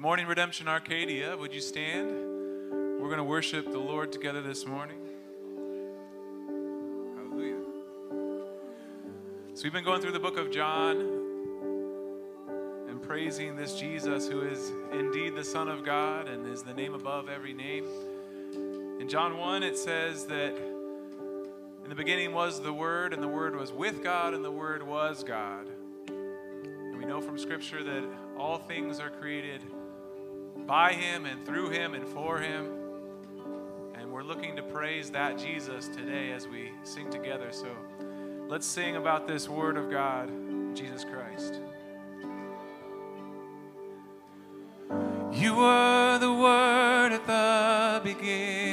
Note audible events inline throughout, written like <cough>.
Good morning, Redemption Arcadia. Would you stand? We're going to worship the Lord together this morning. Hallelujah. So, we've been going through the book of John and praising this Jesus who is indeed the Son of God and is the name above every name. In John 1, it says that in the beginning was the Word, and the Word was with God, and the Word was God. And we know from Scripture that all things are created by Him and through Him and for Him. And we're looking to praise that Jesus today as we sing together. So let's sing about this Word of God, Jesus Christ. You were the Word at the beginning,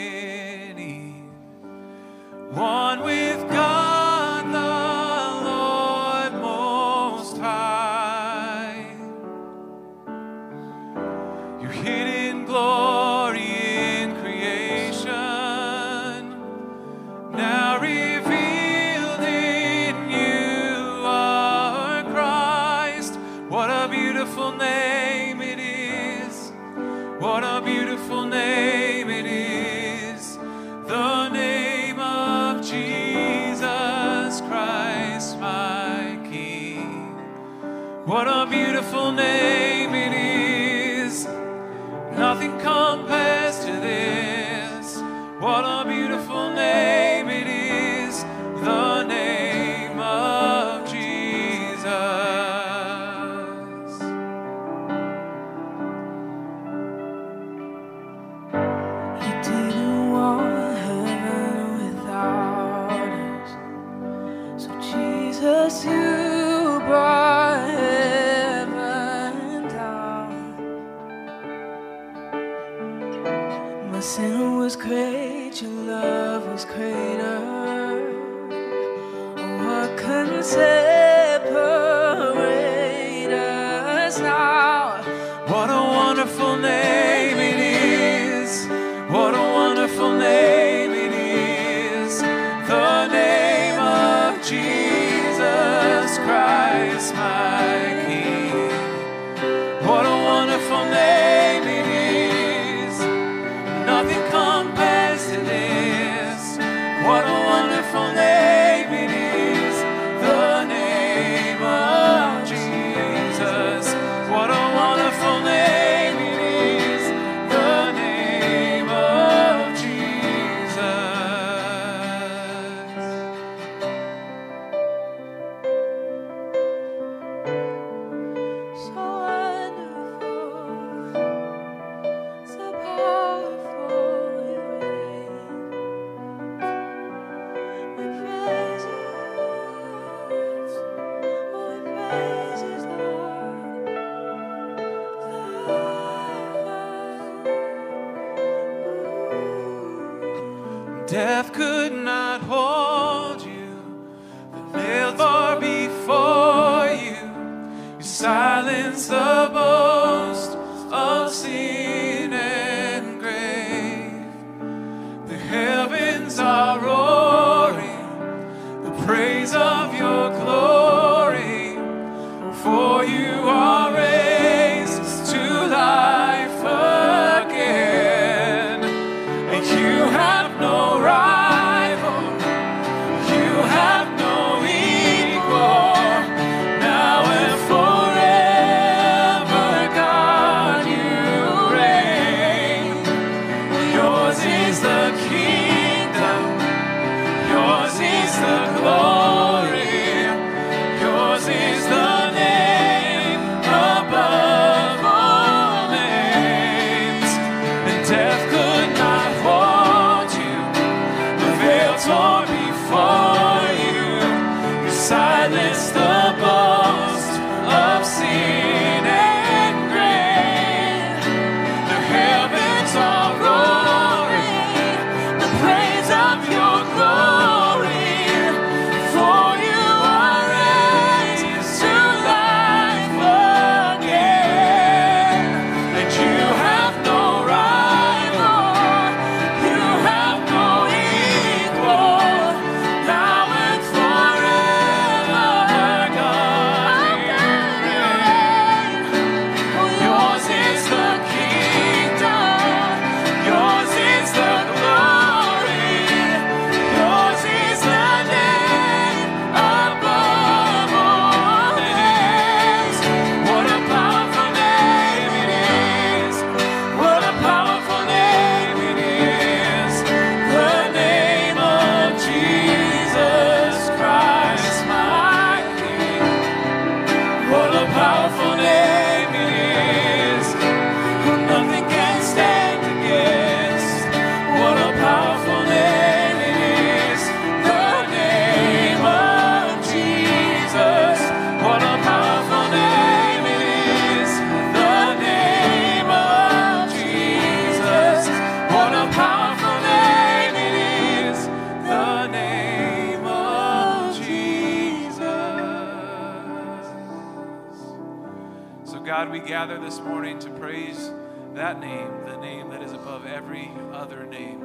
this morning to praise that name, the name that is above every other name.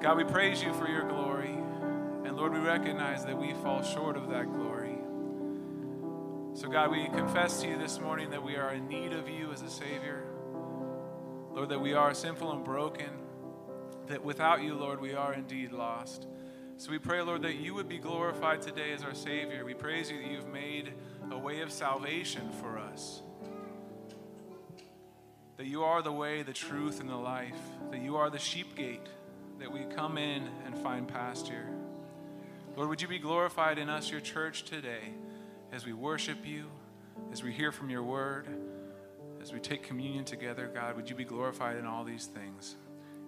God, we praise you for your glory. And Lord, we recognize that we fall short of that glory. So, God, we confess to you this morning that we are in need of you as a Savior. Lord, that we are sinful and broken, that without you, Lord, we are indeed lost. So we pray, Lord, that you would be glorified today as our Savior. We praise you that you've made a way of salvation for us that you are the way, the truth, and the life, that you are the sheep gate, that we come in and find pasture. Lord, would you be glorified in us, your church, today, as we worship you, as we hear from your word, as we take communion together, God, would you be glorified in all these things?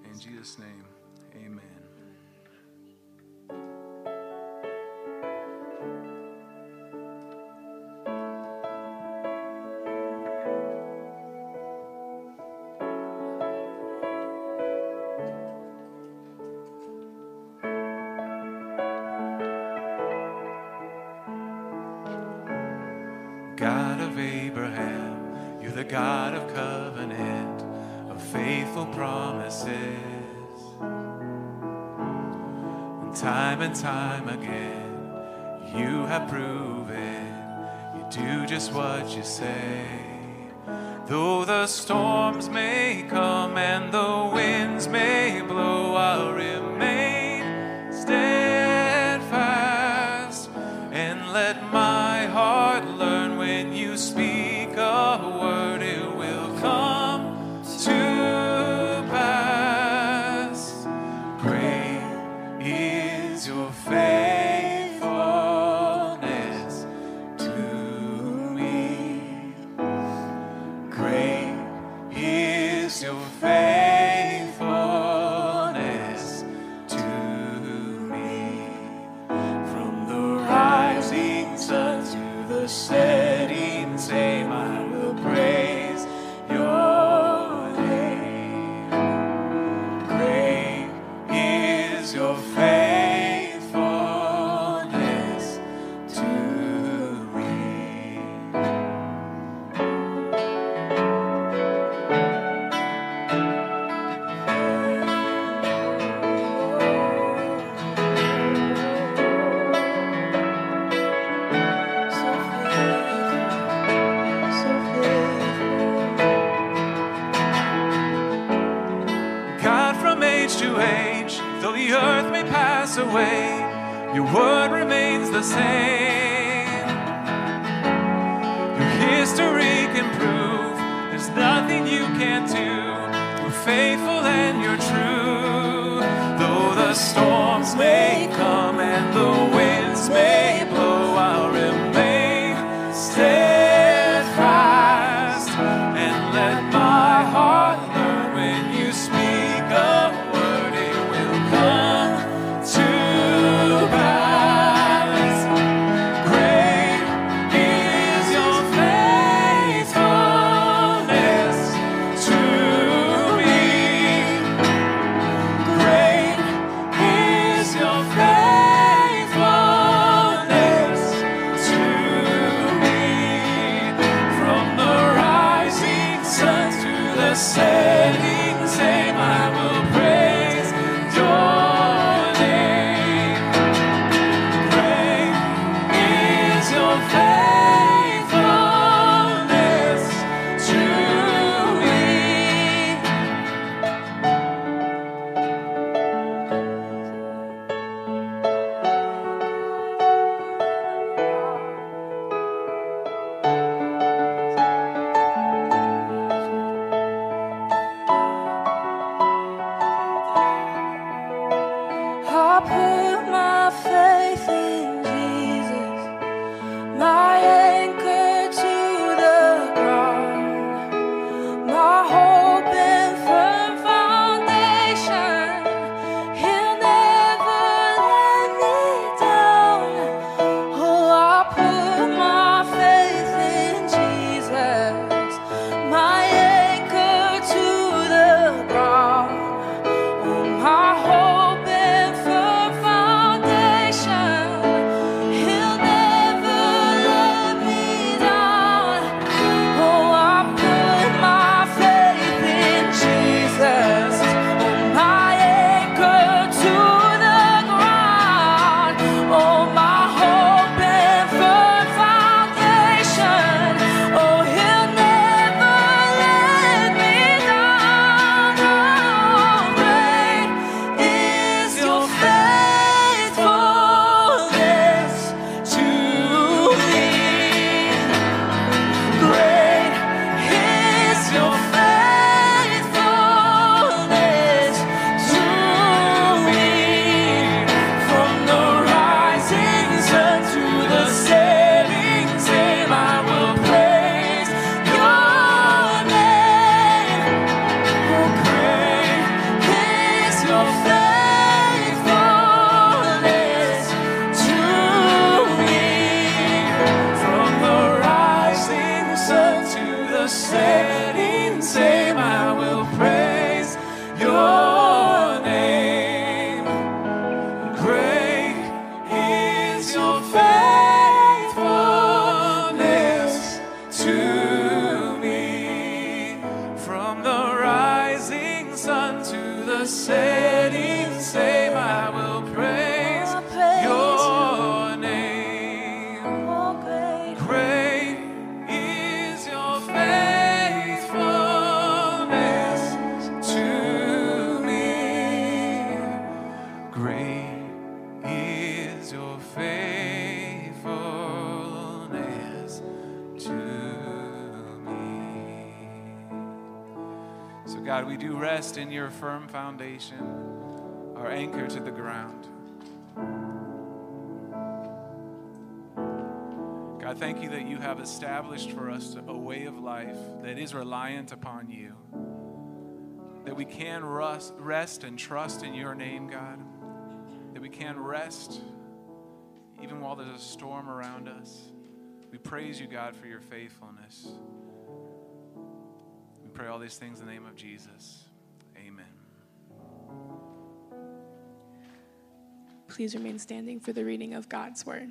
In Jesus' name, amen. Time and time again. You have proven you do just what you say. Though the storms may come and the established for us a way of life that is reliant upon you. That we can rust, rest and trust in your name, God. That we can rest even while there's a storm around us. We praise you, God, for your faithfulness. We pray all these things in the name of Jesus. Amen. Please remain standing for the reading of God's word.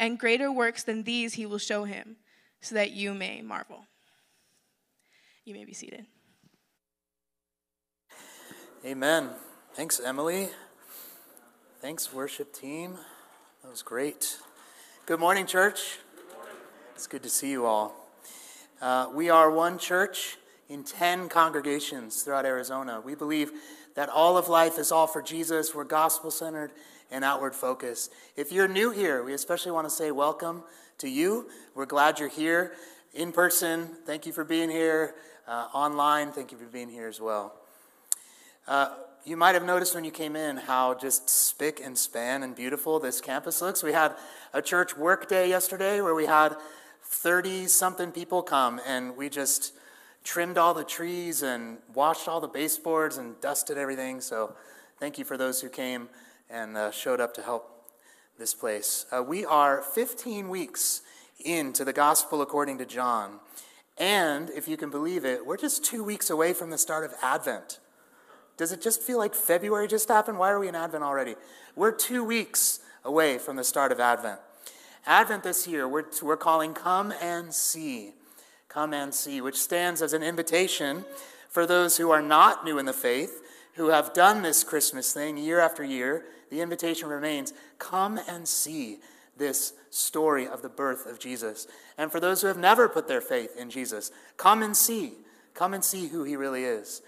And greater works than these he will show him, so that you may marvel. You may be seated. Amen. Thanks, Emily. Thanks, worship team. That was great. Good morning, church. It's good to see you all. Uh, we are one church in 10 congregations throughout Arizona. We believe that all of life is all for Jesus. We're gospel centered and outward focus. If you're new here, we especially want to say welcome to you. We're glad you're here in person. Thank you for being here. Uh, online, thank you for being here as well. Uh, you might have noticed when you came in how just spick and span and beautiful this campus looks. We had a church work day yesterday where we had 30 something people come and we just trimmed all the trees and washed all the baseboards and dusted everything. So thank you for those who came and uh, showed up to help this place. Uh, we are 15 weeks into the gospel according to John. And if you can believe it, we're just two weeks away from the start of Advent. Does it just feel like February just happened? Why are we in Advent already? We're two weeks away from the start of Advent. Advent this year, we're, we're calling Come and See. Come and See, which stands as an invitation for those who are not new in the faith, who have done this Christmas thing year after year. The invitation remains come and see this story of the birth of Jesus. And for those who have never put their faith in Jesus, come and see. Come and see who he really is.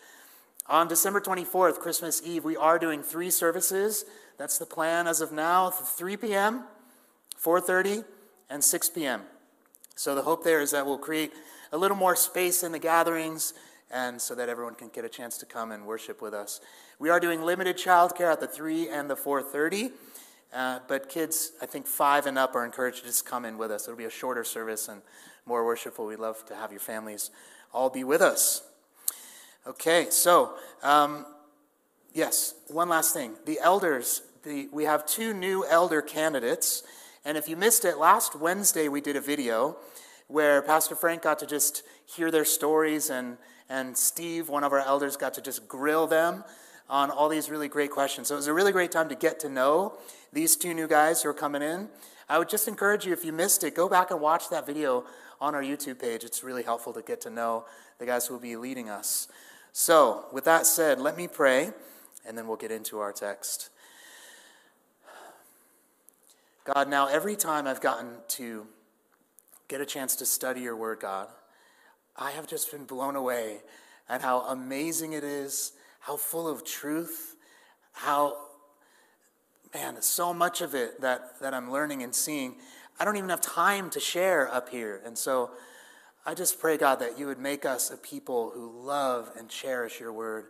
On December 24th, Christmas Eve, we are doing three services. That's the plan as of now, 3 p.m., 4:30, and 6 p.m. So the hope there is that we'll create a little more space in the gatherings and so that everyone can get a chance to come and worship with us. We are doing limited childcare at the 3 and the 4:30. Uh, but kids, I think five and up are encouraged to just come in with us. It'll be a shorter service and more worshipful. We'd love to have your families all be with us. Okay, so um, yes, one last thing. The elders, the, we have two new elder candidates. And if you missed it, last Wednesday we did a video where Pastor Frank got to just hear their stories, and, and Steve, one of our elders, got to just grill them on all these really great questions. So it was a really great time to get to know these two new guys who are coming in. I would just encourage you, if you missed it, go back and watch that video on our YouTube page. It's really helpful to get to know the guys who will be leading us. So, with that said, let me pray, and then we'll get into our text. God, now every time I've gotten to get a chance to study your word, God, I have just been blown away at how amazing it is, how full of truth, how, man, so much of it that, that I'm learning and seeing. I don't even have time to share up here. And so I just pray, God, that you would make us a people who love and cherish your word.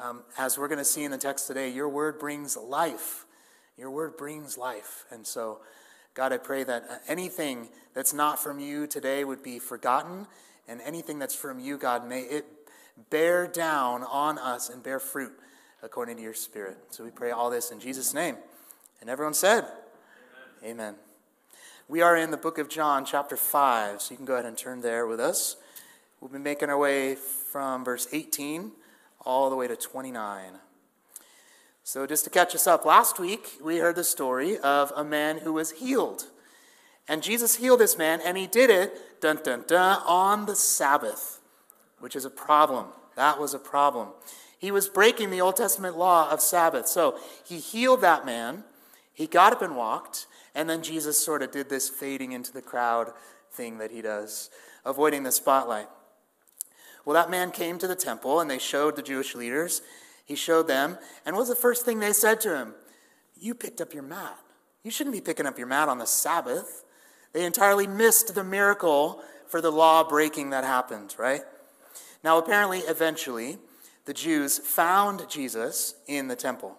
Um, as we're going to see in the text today, your word brings life. Your word brings life. And so, God, I pray that anything that's not from you today would be forgotten, and anything that's from you, God, may it bear down on us and bear fruit according to your spirit. So we pray all this in Jesus' name. And everyone said, Amen. Amen. We are in the book of John, chapter 5, so you can go ahead and turn there with us. We'll be making our way from verse 18 all the way to 29. So, just to catch us up, last week we heard the story of a man who was healed. And Jesus healed this man, and he did it, dun dun dun, on the Sabbath, which is a problem. That was a problem. He was breaking the Old Testament law of Sabbath. So, he healed that man, he got up and walked, and then Jesus sort of did this fading into the crowd thing that he does, avoiding the spotlight. Well, that man came to the temple and they showed the Jewish leaders. He showed them. And what was the first thing they said to him? You picked up your mat. You shouldn't be picking up your mat on the Sabbath. They entirely missed the miracle for the law breaking that happened, right? Now, apparently, eventually, the Jews found Jesus in the temple.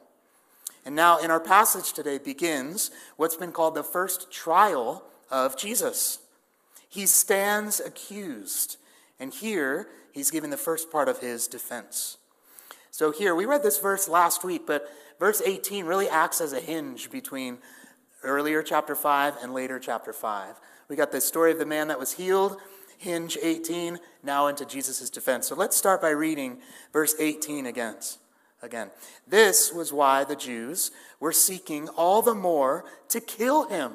And now, in our passage today, begins what's been called the first trial of Jesus. He stands accused. And here, he's given the first part of his defense. So, here, we read this verse last week, but verse 18 really acts as a hinge between earlier chapter 5 and later chapter 5. We got the story of the man that was healed, hinge 18, now into Jesus' defense. So, let's start by reading verse 18 again again. This was why the Jews were seeking all the more to kill him.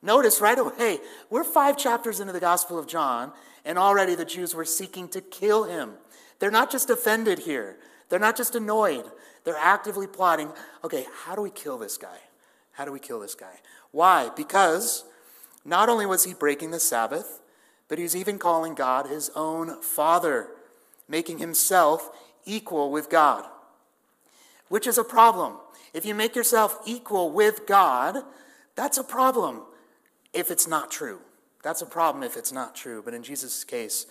Notice right away, we're five chapters into the Gospel of John, and already the Jews were seeking to kill him. They're not just offended here, they're not just annoyed, they're actively plotting okay, how do we kill this guy? How do we kill this guy? Why? Because not only was he breaking the Sabbath, but he was even calling God his own Father, making himself equal with God which is a problem. If you make yourself equal with God, that's a problem if it's not true. That's a problem if it's not true. But in Jesus' case,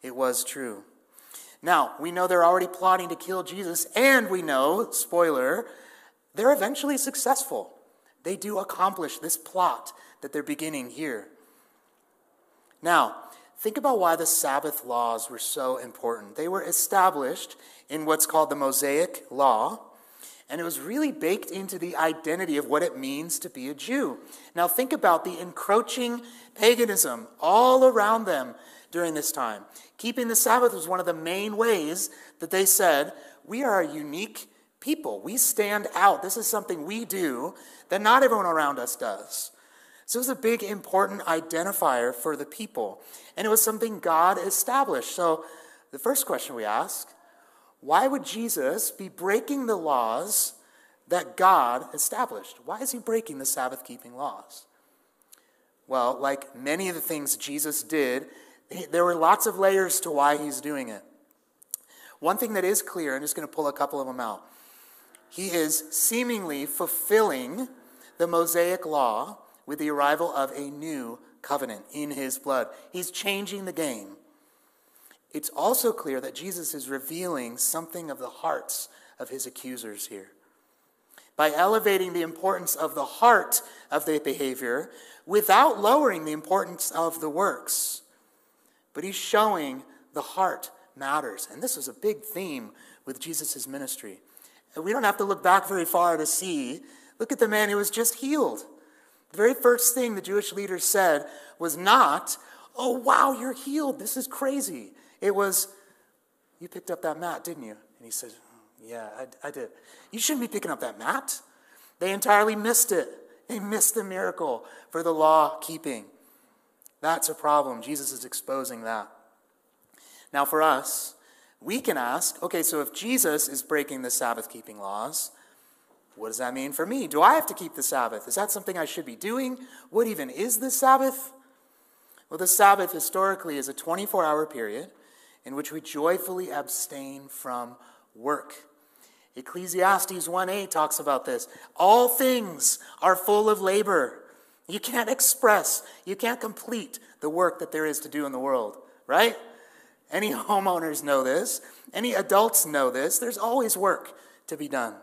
it was true. Now, we know they're already plotting to kill Jesus, and we know, spoiler, they're eventually successful. They do accomplish this plot that they're beginning here. Now, think about why the Sabbath laws were so important. They were established in what's called the Mosaic Law, and it was really baked into the identity of what it means to be a Jew. Now, think about the encroaching paganism all around them during this time. Keeping the Sabbath was one of the main ways that they said, We are a unique people. We stand out. This is something we do that not everyone around us does. So it was a big, important identifier for the people. And it was something God established. So the first question we ask why would Jesus be breaking the laws that God established? Why is he breaking the Sabbath keeping laws? Well, like many of the things Jesus did, there were lots of layers to why he's doing it. One thing that is clear, I'm just going to pull a couple of them out. He is seemingly fulfilling the Mosaic law with the arrival of a new covenant in his blood. He's changing the game it's also clear that Jesus is revealing something of the hearts of his accusers here. By elevating the importance of the heart of the behavior without lowering the importance of the works. But he's showing the heart matters. And this was a big theme with Jesus' ministry. And we don't have to look back very far to see. Look at the man who was just healed. The very first thing the Jewish leaders said was not, Oh, wow, you're healed. This is crazy. It was, You picked up that mat, didn't you? And he said, Yeah, I, I did. You shouldn't be picking up that mat. They entirely missed it. They missed the miracle for the law keeping. That's a problem. Jesus is exposing that. Now, for us, we can ask okay, so if Jesus is breaking the Sabbath keeping laws, what does that mean for me? Do I have to keep the Sabbath? Is that something I should be doing? What even is the Sabbath? Well, the Sabbath historically is a 24 hour period in which we joyfully abstain from work. Ecclesiastes 1:8 talks about this. All things are full of labor, You can't express, you can't complete the work that there is to do in the world, right? Any <laughs> homeowners know this. Any adults know this. There's always work to be done.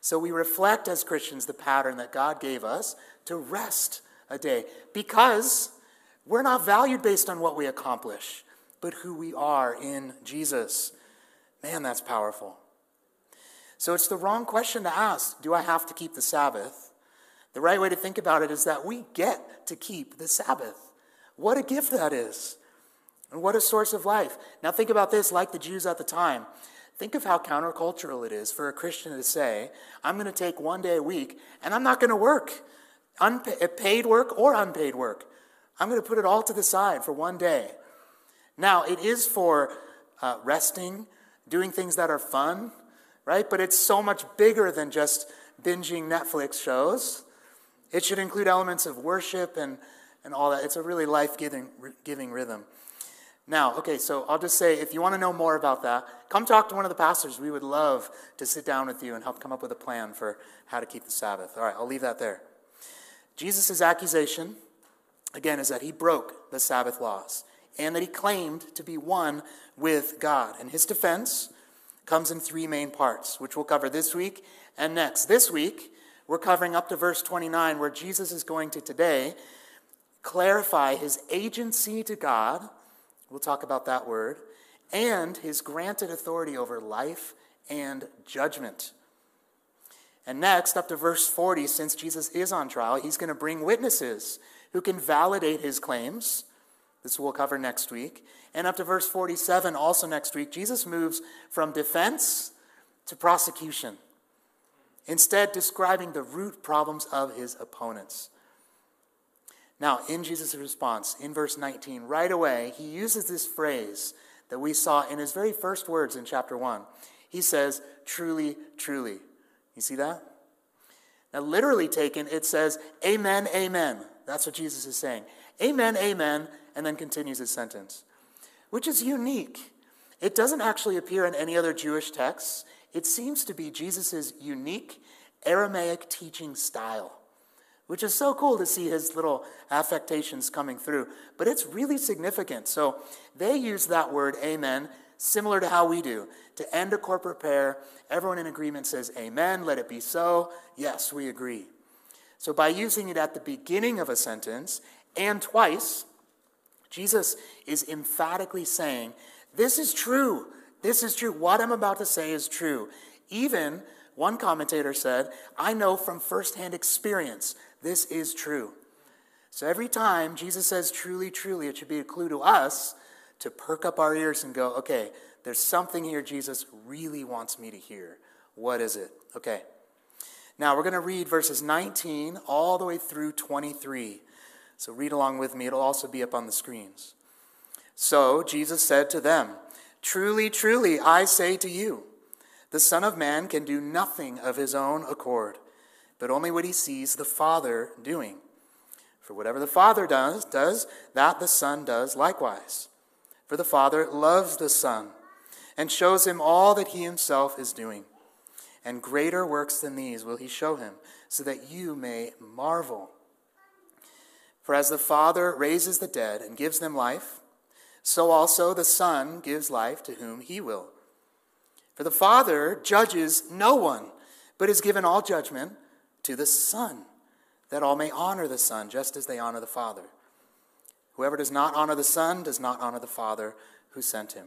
So we reflect as Christians the pattern that God gave us to rest a day because we're not valued based on what we accomplish, but who we are in Jesus. Man, that's powerful. So it's the wrong question to ask do I have to keep the Sabbath? The right way to think about it is that we get to keep the Sabbath. What a gift that is. And what a source of life. Now, think about this like the Jews at the time. Think of how countercultural it is for a Christian to say, I'm going to take one day a week and I'm not going to work, unpaid paid work or unpaid work. I'm going to put it all to the side for one day. Now, it is for uh, resting, doing things that are fun, right? But it's so much bigger than just binging Netflix shows. It should include elements of worship and, and all that. It's a really life giving rhythm. Now, okay, so I'll just say if you want to know more about that, come talk to one of the pastors. We would love to sit down with you and help come up with a plan for how to keep the Sabbath. All right, I'll leave that there. Jesus' accusation, again, is that he broke the Sabbath laws and that he claimed to be one with God. And his defense comes in three main parts, which we'll cover this week and next. This week, we're covering up to verse 29, where Jesus is going to today clarify his agency to God We'll talk about that word. And his granted authority over life and judgment. And next, up to verse 40, since Jesus is on trial, he's going to bring witnesses who can validate his claims. This we'll cover next week. And up to verse 47, also next week, Jesus moves from defense to prosecution, instead, describing the root problems of his opponents. Now, in Jesus' response, in verse 19, right away, he uses this phrase that we saw in his very first words in chapter 1. He says, truly, truly. You see that? Now, literally taken, it says, Amen, Amen. That's what Jesus is saying. Amen, Amen, and then continues his sentence, which is unique. It doesn't actually appear in any other Jewish texts. It seems to be Jesus' unique Aramaic teaching style which is so cool to see his little affectations coming through. But it's really significant. So they use that word, amen, similar to how we do. To end a corporate prayer, everyone in agreement says, Amen, let it be so. Yes, we agree. So by using it at the beginning of a sentence and twice, Jesus is emphatically saying, This is true. This is true. What I'm about to say is true. Even one commentator said, I know from firsthand experience this is true. So every time Jesus says truly, truly, it should be a clue to us to perk up our ears and go, okay, there's something here Jesus really wants me to hear. What is it? Okay. Now we're going to read verses 19 all the way through 23. So read along with me. It'll also be up on the screens. So Jesus said to them, Truly, truly, I say to you, the Son of Man can do nothing of his own accord but only what he sees the Father doing. For whatever the Father does, does that the Son does likewise. For the Father loves the Son and shows him all that he himself is doing. And greater works than these will he show him, so that you may marvel. For as the Father raises the dead and gives them life, so also the Son gives life to whom he will. For the Father judges no one, but has given all judgment to the Son, that all may honor the Son just as they honor the Father. Whoever does not honor the Son does not honor the Father who sent him.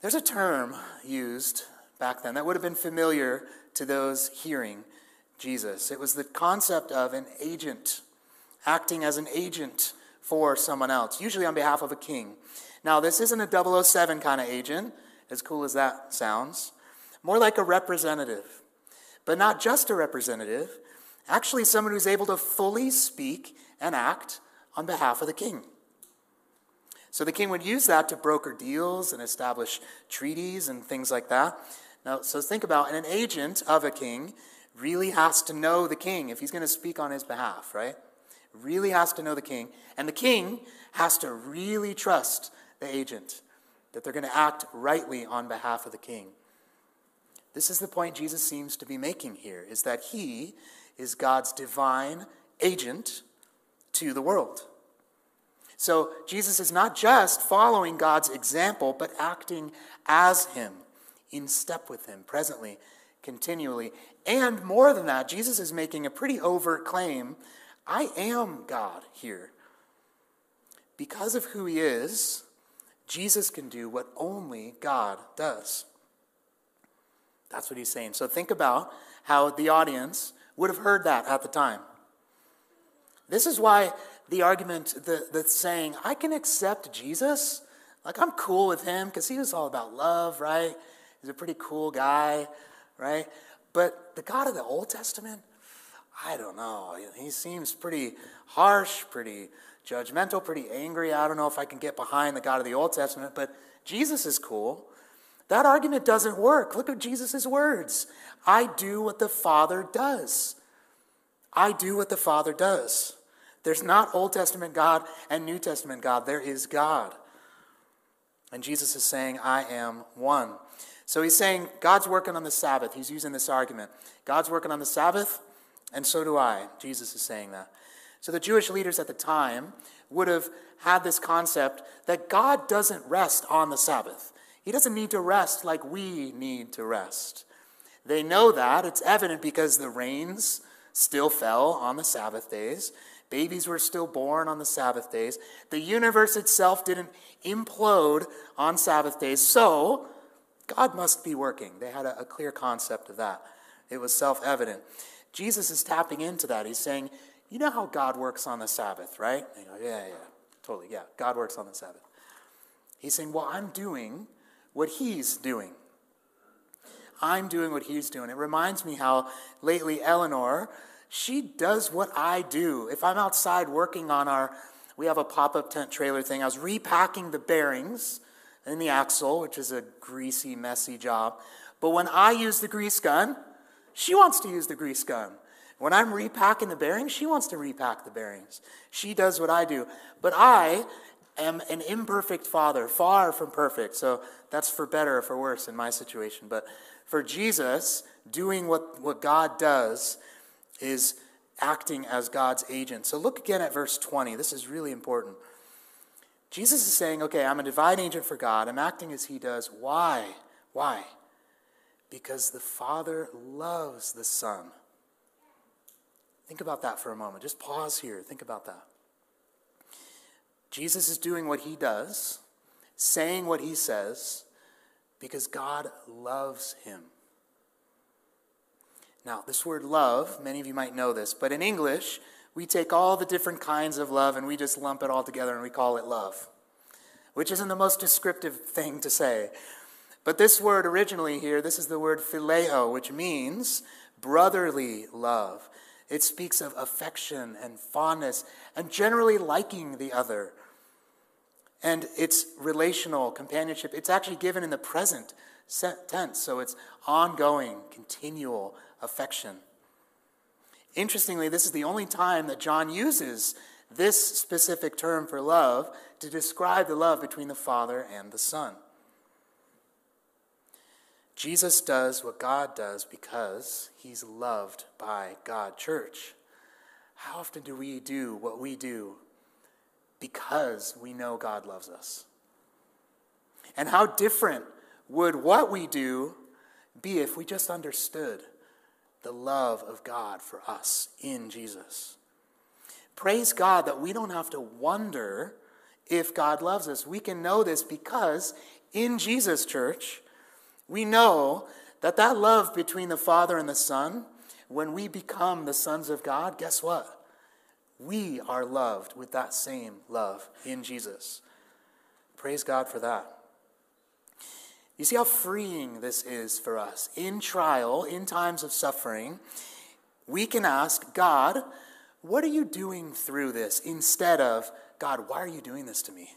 There's a term used back then that would have been familiar to those hearing Jesus. It was the concept of an agent, acting as an agent for someone else, usually on behalf of a king. Now, this isn't a 007 kind of agent, as cool as that sounds, more like a representative but not just a representative, actually, someone who's able to fully speak and act on behalf of the king. So the king would use that to broker deals and establish treaties and things like that. Now, so think about an agent of a king really has to know the king if he's going to speak on his behalf, right? Really has to know the king. And the king has to really trust the agent that they're going to act rightly on behalf of the king. This is the point Jesus seems to be making here is that he is God's divine agent to the world. So Jesus is not just following God's example, but acting as him, in step with him, presently, continually. And more than that, Jesus is making a pretty overt claim I am God here. Because of who he is, Jesus can do what only God does. That's what he's saying. So think about how the audience would have heard that at the time. This is why the argument, the, the saying, I can accept Jesus, like I'm cool with him because he was all about love, right? He's a pretty cool guy, right? But the God of the Old Testament, I don't know. He seems pretty harsh, pretty judgmental, pretty angry. I don't know if I can get behind the God of the Old Testament, but Jesus is cool. That argument doesn't work. Look at Jesus' words I do what the Father does. I do what the Father does. There's not Old Testament God and New Testament God, there is God. And Jesus is saying, I am one. So he's saying, God's working on the Sabbath. He's using this argument. God's working on the Sabbath, and so do I. Jesus is saying that. So the Jewish leaders at the time would have had this concept that God doesn't rest on the Sabbath. He doesn't need to rest like we need to rest. They know that. It's evident because the rains still fell on the Sabbath days. Babies were still born on the Sabbath days. The universe itself didn't implode on Sabbath days. So, God must be working. They had a, a clear concept of that. It was self evident. Jesus is tapping into that. He's saying, You know how God works on the Sabbath, right? Go, yeah, yeah, totally. Yeah, God works on the Sabbath. He's saying, Well, I'm doing what He's doing. I'm doing what He's doing. It reminds me how lately Eleanor she does what I do. If I'm outside working on our, we have a pop up tent trailer thing, I was repacking the bearings in the axle, which is a greasy, messy job. But when I use the grease gun, she wants to use the grease gun. When I'm repacking the bearings, she wants to repack the bearings. She does what I do. But I am an imperfect father, far from perfect. So that's for better or for worse in my situation. But for Jesus, doing what, what God does is acting as God's agent. So look again at verse 20. This is really important. Jesus is saying, okay, I'm a divine agent for God. I'm acting as he does. Why? Why? Because the Father loves the Son. Think about that for a moment. Just pause here. Think about that. Jesus is doing what he does, saying what he says, because God loves him. Now, this word love, many of you might know this, but in English, we take all the different kinds of love and we just lump it all together and we call it love, which isn't the most descriptive thing to say. But this word originally here, this is the word phileo, which means brotherly love. It speaks of affection and fondness and generally liking the other. And it's relational companionship. It's actually given in the present tense, so it's ongoing, continual affection. Interestingly, this is the only time that John uses this specific term for love to describe the love between the Father and the Son. Jesus does what God does because he's loved by God. Church, how often do we do what we do because we know God loves us? And how different would what we do be if we just understood the love of God for us in Jesus. Praise God that we don't have to wonder if God loves us. We can know this because in Jesus, church, we know that that love between the Father and the Son, when we become the sons of God, guess what? We are loved with that same love in Jesus. Praise God for that. You see how freeing this is for us. In trial, in times of suffering, we can ask God, What are you doing through this? instead of, God, why are you doing this to me?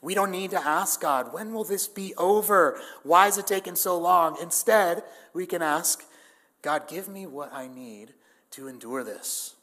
We don't need to ask God, When will this be over? Why is it taking so long? Instead, we can ask, God, give me what I need to endure this.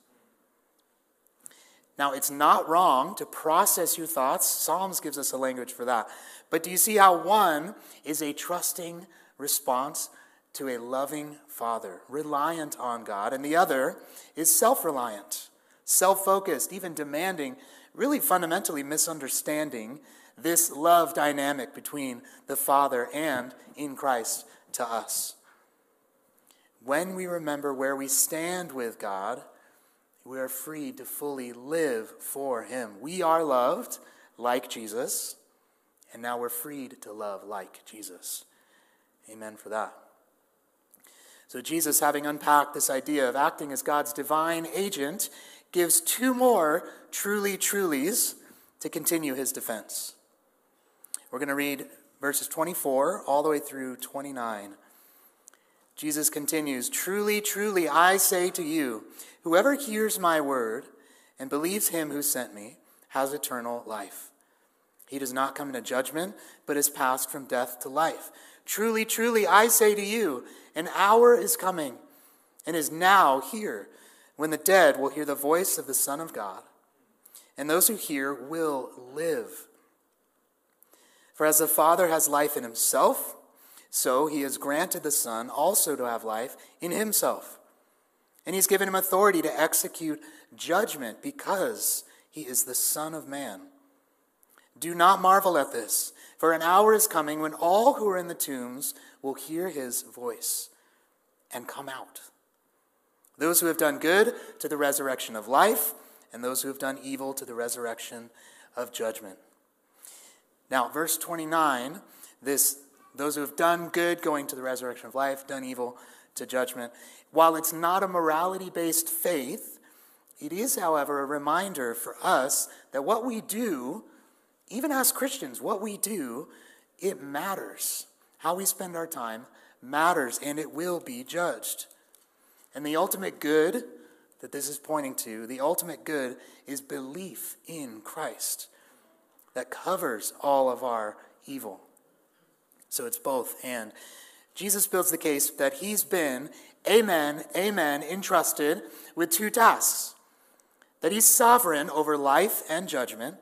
Now, it's not wrong to process your thoughts. Psalms gives us a language for that. But do you see how one is a trusting response to a loving Father, reliant on God, and the other is self reliant, self focused, even demanding, really fundamentally misunderstanding this love dynamic between the Father and in Christ to us. When we remember where we stand with God, we are free to fully live for Him. We are loved like Jesus, and now we're freed to love like Jesus. Amen for that. So, Jesus, having unpacked this idea of acting as God's divine agent, gives two more truly trulies to continue his defense. We're going to read verses 24 all the way through 29. Jesus continues Truly, truly, I say to you, whoever hears my word and believes him who sent me has eternal life. He does not come into judgment, but is passed from death to life. Truly, truly, I say to you, an hour is coming and is now here when the dead will hear the voice of the Son of God, and those who hear will live. For as the Father has life in himself, so he has granted the Son also to have life in himself. And he's given him authority to execute judgment because he is the Son of Man. Do not marvel at this, for an hour is coming when all who are in the tombs will hear his voice and come out. Those who have done good to the resurrection of life, and those who have done evil to the resurrection of judgment. Now, verse 29, this those who have done good going to the resurrection of life, done evil to judgment. While it's not a morality based faith, it is, however, a reminder for us that what we do, even as Christians, what we do, it matters. How we spend our time matters and it will be judged. And the ultimate good that this is pointing to, the ultimate good is belief in Christ that covers all of our evil. So it's both and. Jesus builds the case that he's been, amen, amen, entrusted with two tasks that he's sovereign over life and judgment.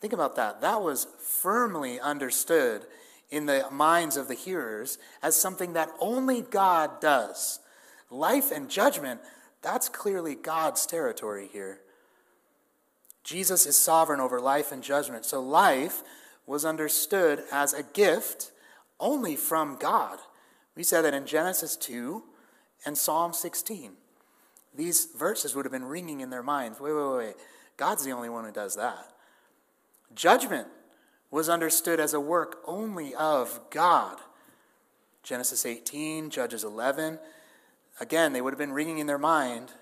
Think about that. That was firmly understood in the minds of the hearers as something that only God does. Life and judgment, that's clearly God's territory here. Jesus is sovereign over life and judgment. So life was understood as a gift only from God. We said that in Genesis 2 and Psalm 16. These verses would have been ringing in their minds. Wait, wait, wait. God's the only one who does that. Judgment was understood as a work only of God. Genesis 18, Judges 11. Again, they would have been ringing in their mind.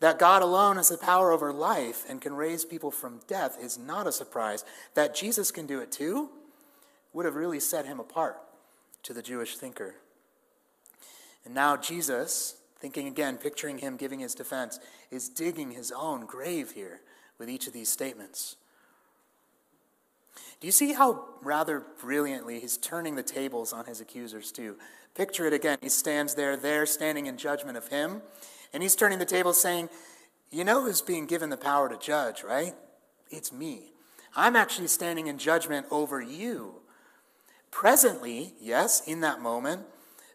That God alone has the power over life and can raise people from death is not a surprise. That Jesus can do it too would have really set him apart to the Jewish thinker. And now Jesus, thinking again, picturing him giving his defense, is digging his own grave here with each of these statements. Do you see how rather brilliantly he's turning the tables on his accusers, too? Picture it again. He stands there, there, standing in judgment of him, and he's turning the tables saying, You know who's being given the power to judge, right? It's me. I'm actually standing in judgment over you. Presently, yes, in that moment,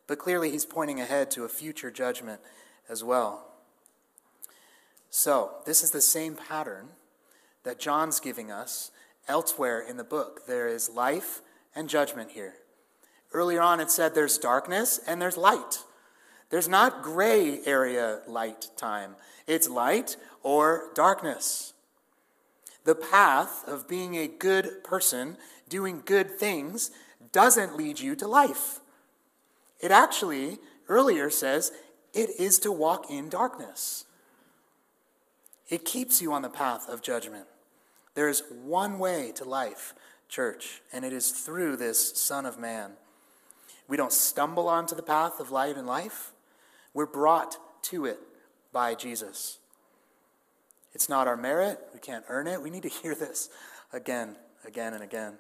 but clearly he's pointing ahead to a future judgment as well. So, this is the same pattern that John's giving us Elsewhere in the book, there is life and judgment here. Earlier on, it said there's darkness and there's light. There's not gray area light time, it's light or darkness. The path of being a good person, doing good things, doesn't lead you to life. It actually, earlier says, it is to walk in darkness. It keeps you on the path of judgment. There is one way to life, church, and it is through this Son of Man. We don't stumble onto the path of light and life, we're brought to it by Jesus. It's not our merit, we can't earn it. We need to <laughs> hear this again, again, and again.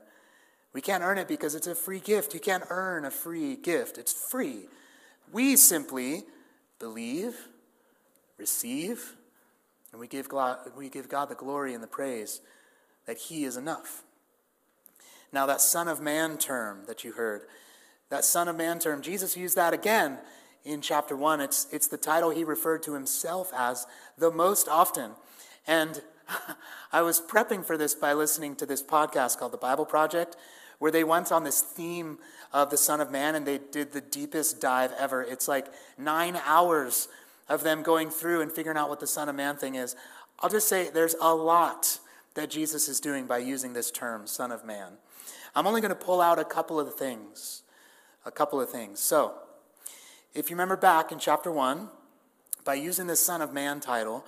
We can't earn it because it's a free gift. You can't earn a free gift, it's free. We simply believe, receive, and we give God, we give God the glory and the praise that he is enough. Now, that Son of Man term that you heard, That Son of Man term, Jesus used that again in chapter 1. It's, it's the title he referred to himself as the most often. And <laughs> I was prepping for this by listening to this podcast called The Bible Project, where they went on this theme of the Son of Man and they did the deepest dive ever. It's like nine hours of them going through and figuring out what the Son of Man thing is. I'll just say there's a lot that Jesus is doing by using this term, Son of Man. I'm only going to pull out a couple of things. A couple of things. So, if you remember back in chapter 1, by using this Son of Man title,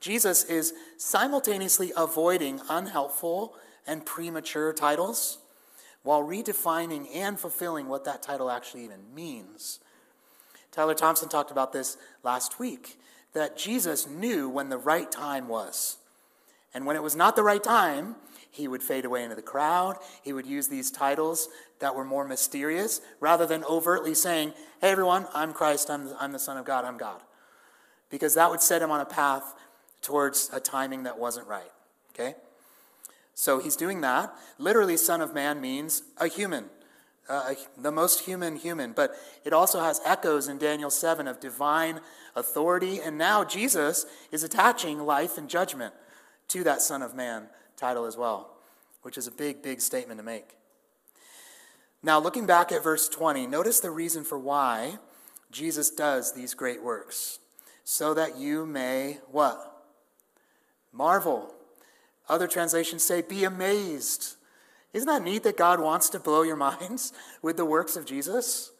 Jesus is simultaneously avoiding unhelpful and premature titles while redefining and fulfilling what that title actually even means. Tyler Thompson talked about this last week that Jesus knew when the right time was. And when it was not the right time, he would fade away into the crowd. He would use these titles that were more mysterious rather than overtly saying, Hey, everyone, I'm Christ, I'm the, I'm the Son of God, I'm God. Because that would set him on a path towards a timing that wasn't right. Okay? So he's doing that. Literally, Son of Man means a human, uh, the most human human. But it also has echoes in Daniel 7 of divine authority. And now Jesus is attaching life and judgment to that Son of Man title as well, which is a big, big statement to make. Now, looking back at verse 20, notice the reason for why Jesus does these great works. So that you may what? Marvel other translations say, be amazed. Isn't that neat that God wants to blow your <laughs> minds with the works of Jesus?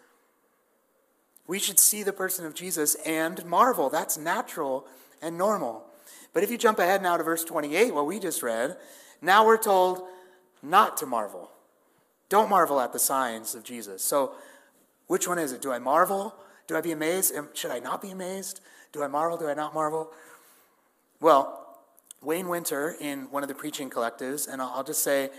We should see the person of Jesus and marvel. That's natural and normal. But if you jump ahead now to verse 28, what we just read, now we're told not to marvel. Don't marvel at the signs of Jesus. So, which one is it? Do I marvel? Do I be amazed? Should I not be amazed? Do I marvel? Do I not marvel? Well, Wayne Winter in one of the preaching collectives, and I'll, just say,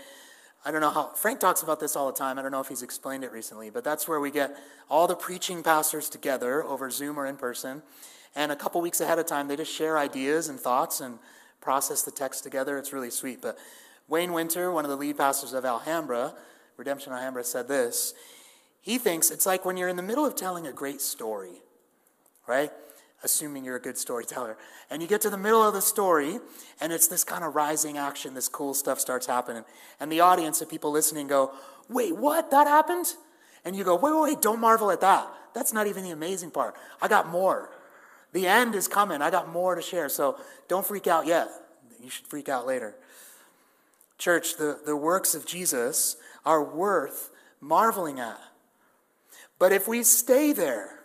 I don't know how, Frank talks about this all the time. I don't know if he's explained it recently, but that's where we get all the preaching pastors together over Zoom or in person. And a couple weeks ahead of time, they just share ideas and thoughts and process the text together. It's really sweet. But Wayne Winter, one of the lead pastors of Alhambra, Redemption Alhambra, said this. He thinks it's like when you're in the middle of telling a great story, right? Assuming you're a good storyteller. And you get to the middle of the story, and it's this kind of rising action, this cool stuff starts happening. And the audience of people listening go, Wait, what? That happened? And you go, Wait, wait, wait, don't marvel at that. That's not even the amazing part. I got more. The end is coming. I got more to share. So don't freak out yet. You should freak out later. Church, the, the works of Jesus are worth marveling at. But if we stay there,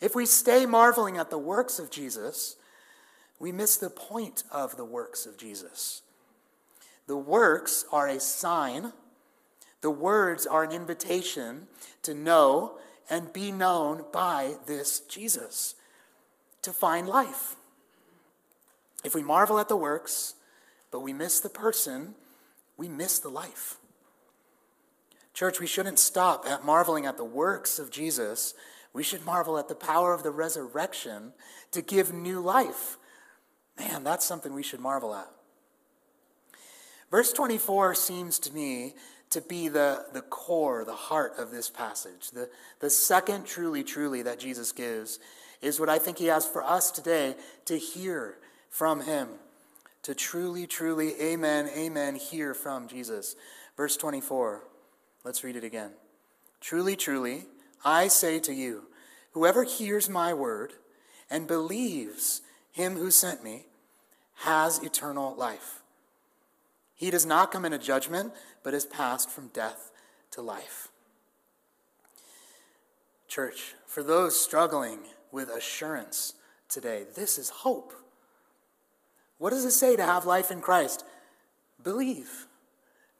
if we stay marveling at the works of Jesus, we miss the point of the works of Jesus. The works are a sign, the words are an invitation to know and be known by this Jesus, to find life. If we marvel at the works, but we miss the person, we miss the life. Church, we shouldn't stop at marveling at the works of Jesus we should marvel at the power of the resurrection to give new life. Man, that's something we should marvel at. Verse 24 seems to me to be the, the core, the heart of this passage. The, the second truly, truly that Jesus gives is what I think he has for us today to hear from him. To truly, truly, amen, amen, hear from Jesus. Verse 24. Let's read it again. Truly, truly, I say to you, whoever hears my word and believes him who sent me has eternal life. He does not come into judgment, but is passed from death to life. Church, for those struggling with assurance today, this is hope. What does it say to have life in Christ? Believe.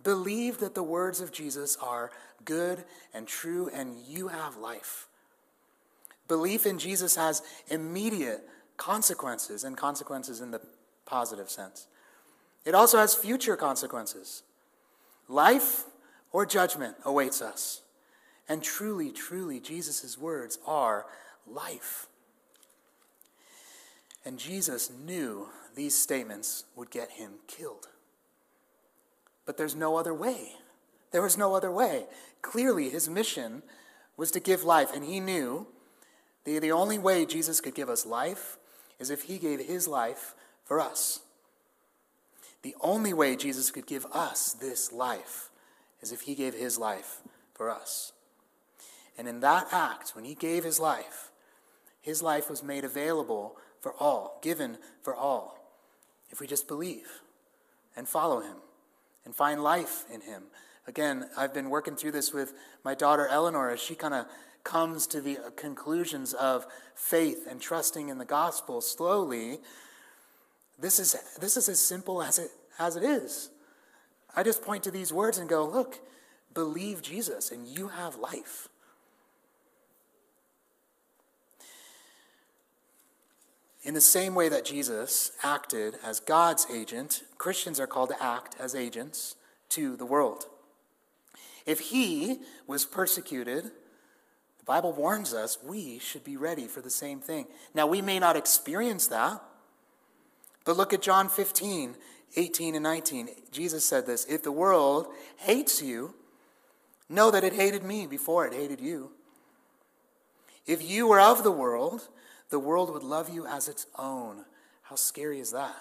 Believe that the words of Jesus are good and true, and you have life. Belief in Jesus has immediate consequences, and consequences in the positive sense. It also has future consequences. Life or judgment awaits us. And truly, truly, Jesus' words are life. And Jesus knew these statements would get him killed. But there's no other way. There was no other way. Clearly, his mission was to give life, and he knew the, the only way Jesus could give us life is if he gave his life for us. The only way Jesus could give us this life is if he gave his life for us. And in that act, when he gave his life, his life was made available for all, given for all, if we just believe and follow him and find life in him. Again, I've been working through this with my daughter Eleanor as she kind of comes to the uh, conclusions of faith and trusting in the gospel slowly. This is, this is as simple as it, as it is. I just point to these words and go, look, believe Jesus and you have life. In the same way that Jesus acted as God's agent, Christians are called to act as agents to the world. If he was persecuted, the Bible warns us we should be ready for the same thing. Now, we may not experience that, but look at John 15, 18 and 19. Jesus said this If the world hates you, know that it hated me before it hated you. If you were of the world, the world would love you as its own. How scary is that?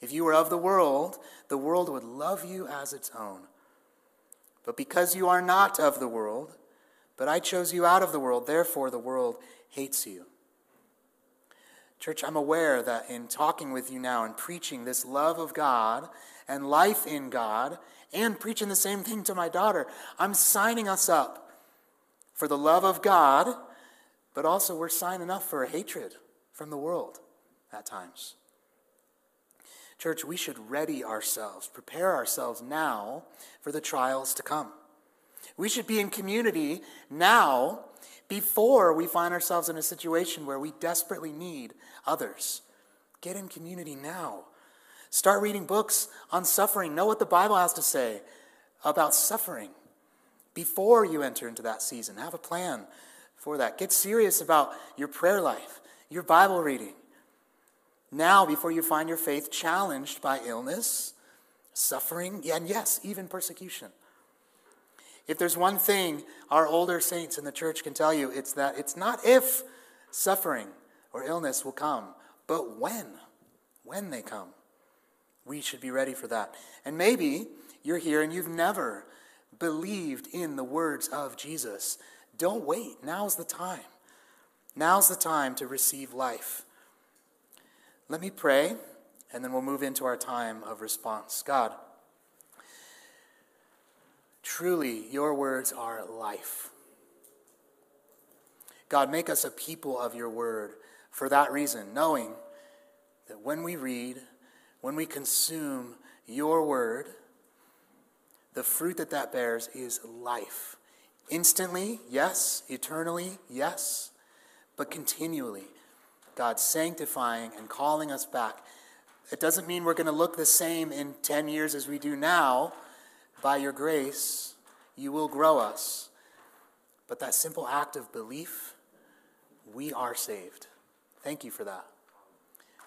If you were of the world, the world would love you as its own. But because you are not of the world, but I chose you out of the world, therefore the world hates you. Church, I'm aware that in talking with you now and preaching this love of God and life in God and preaching the same thing to my daughter, I'm signing us up for the love of God but also we're signing up for hatred from the world at times. Church, we should ready ourselves, prepare ourselves now for the trials to come. We should be in community now before we find ourselves in a situation where we desperately need others. Get in community now. Start reading books on suffering. Know what the Bible has to say about suffering before you enter into that season. Have a plan for that. Get serious about your prayer life, your Bible reading. Now, before you find your faith challenged by illness, suffering, and yes, even persecution. If there's one thing our older saints in the church can tell you, it's that it's not if suffering or illness will come, but when. When they come. We should be ready for that. And maybe you're here and you've never believed in the words of Jesus. Don't wait. Now's the time. Now's the time to receive life. Let me pray, and then we'll move into our time of response. God, truly, your words are life. God, make us a people of your word for that reason, knowing that when we read, when we consume your word, the fruit that that bears is life. Instantly, yes. Eternally, yes. But continually, God sanctifying and calling us back. It doesn't mean we're going to look the same in 10 years as we do now. By your grace, you will grow us. But that simple act of belief, we are saved. Thank you for that.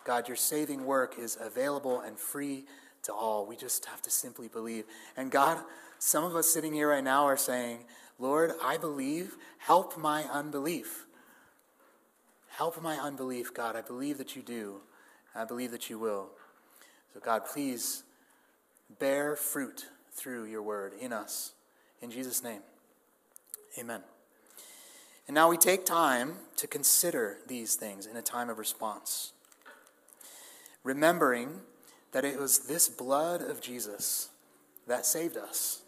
God, your saving work is available and free to all. We just have to simply believe. And God, some of us sitting here right now are saying, Lord, I believe. Help my unbelief. Help my unbelief, God. I believe that you do. I believe that you will. So, God, please bear fruit through your word in us. In Jesus' name, amen. And now we take time to consider these things in a time of response. Remembering that it was this blood of Jesus that saved us,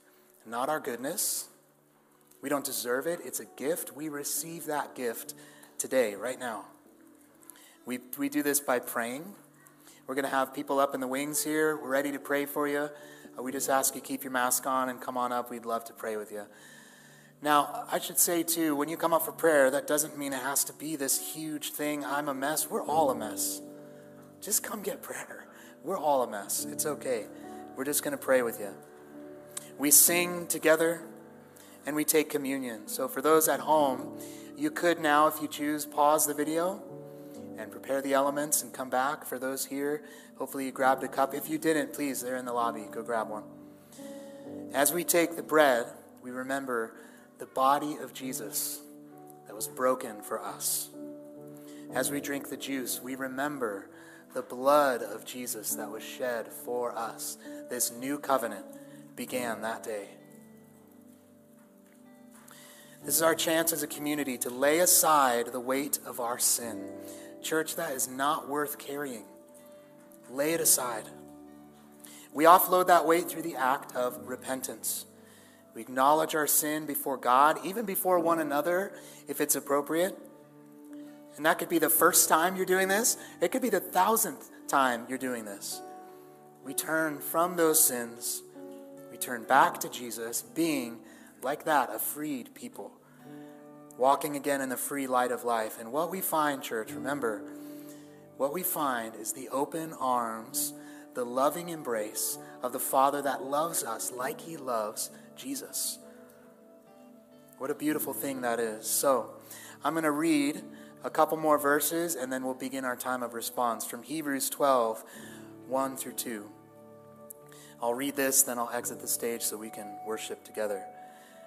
not our goodness, we don't deserve it. It's a gift. We receive that gift today, right now. We, we do this by praying. We're going to have people up in the wings here. We're ready to pray for you. Uh, we just ask you keep your mask on and come on up. We'd love to pray with you. Now, I should say too, when you come up for prayer, that doesn't mean it has to be this huge thing. I'm a mess. We're all a mess. Just come get <laughs> prayer. We're all a mess. It's okay. We're just going to pray with you. We sing together and we take communion. So, for those at home, you could now, if you choose, pause the video and prepare the elements and come back. For those here, hopefully you grabbed a cup. If you didn't, please, they're in the lobby. Go grab one. As we take the bread, we remember the body of Jesus that was broken for us. As we drink the juice, we remember the blood of Jesus that was shed for us. This new covenant began that day. This is our chance as a community to lay aside the weight of our sin. Church, that is not worth carrying. Lay it aside. We offload that weight through the act of repentance. We acknowledge our sin before God, even before one another, if it's appropriate. And that could be the first time you're doing this, it could be the thousandth time you're doing this. We turn from those sins, we turn back to Jesus, being like that, a freed people, walking again in the free light of life. And what we find, church, remember, what we find is the open arms, the loving embrace of the Father that loves us like He loves Jesus. What a beautiful thing that is. So, I'm going to read a couple more verses and then we'll begin our time of response from Hebrews 12 1 through 2. I'll read this, then I'll exit the stage so we can worship together.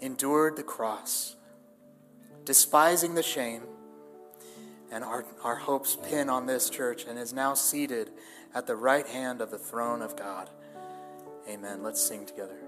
endured the cross, despising the shame, and our, our hopes pin on this church, and is now seated at the right hand of the throne of God. Amen. Let's sing together.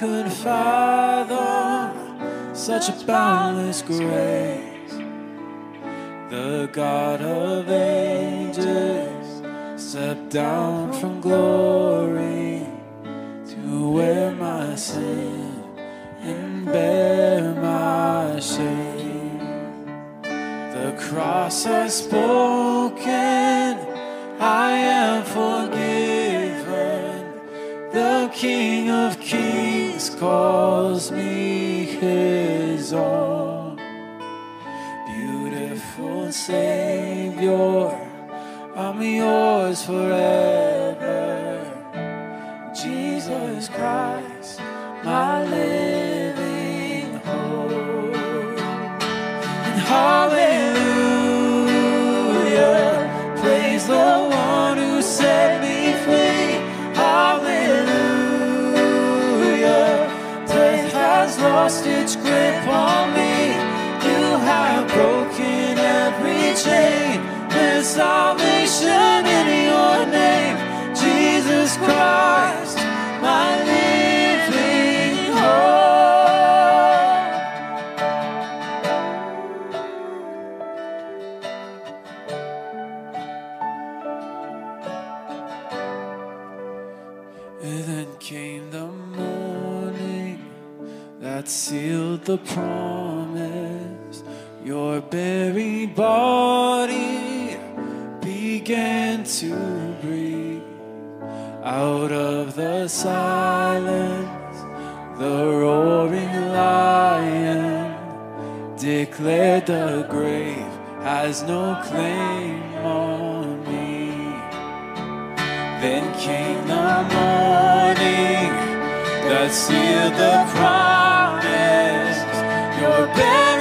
could fathom such a boundless grace? The God of ages stepped down from glory to wear my sin and bear my shame. The cross has spoken, I am forgiven. The King of Kings calls me his own. Beautiful Savior, I'm yours forever. Jesus Christ, lost its grip on me. You have broken every chain. There's salvation in your name, Jesus Christ, the promise. Your buried body began to breathe out of the silence. The roaring lion declared the grave has no claim on me. Then came the morning that sealed the promise bearing.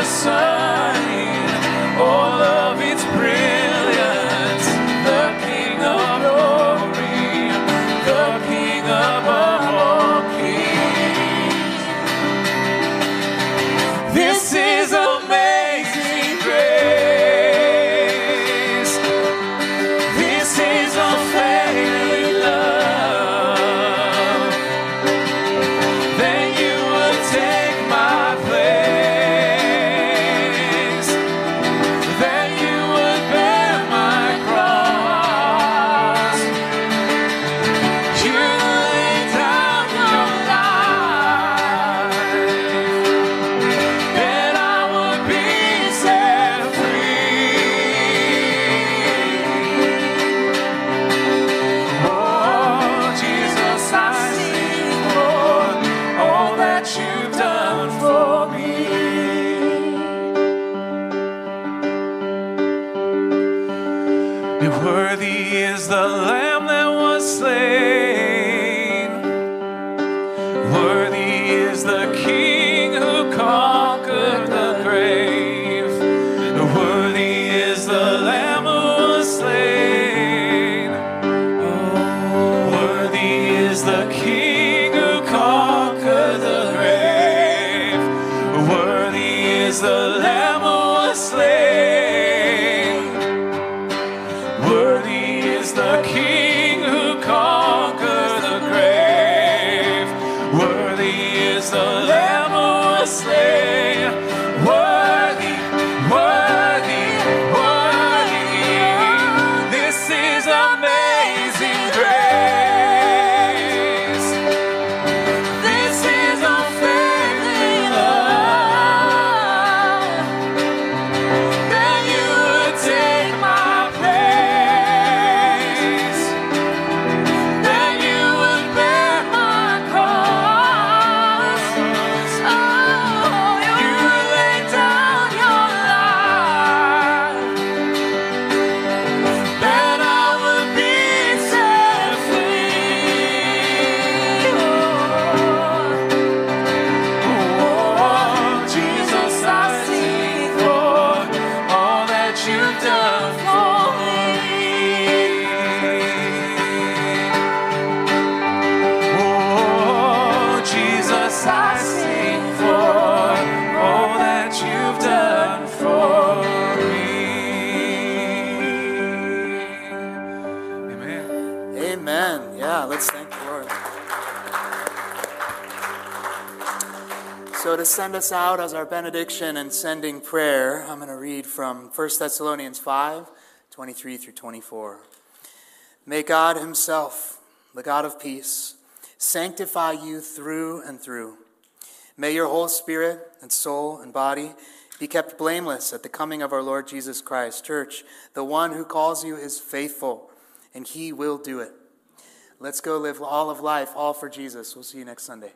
the sun. Send us out as our benediction and sending prayer, I'm going to read from 1 Thessalonians 5 23 through 24. May God Himself, the God of peace, sanctify you through and through. May your whole spirit and soul and body be kept blameless at the coming of our Lord Jesus Christ. Church, the one who calls you is faithful, and He will do it. Let's go live all of life, all for Jesus. We'll see you next Sunday.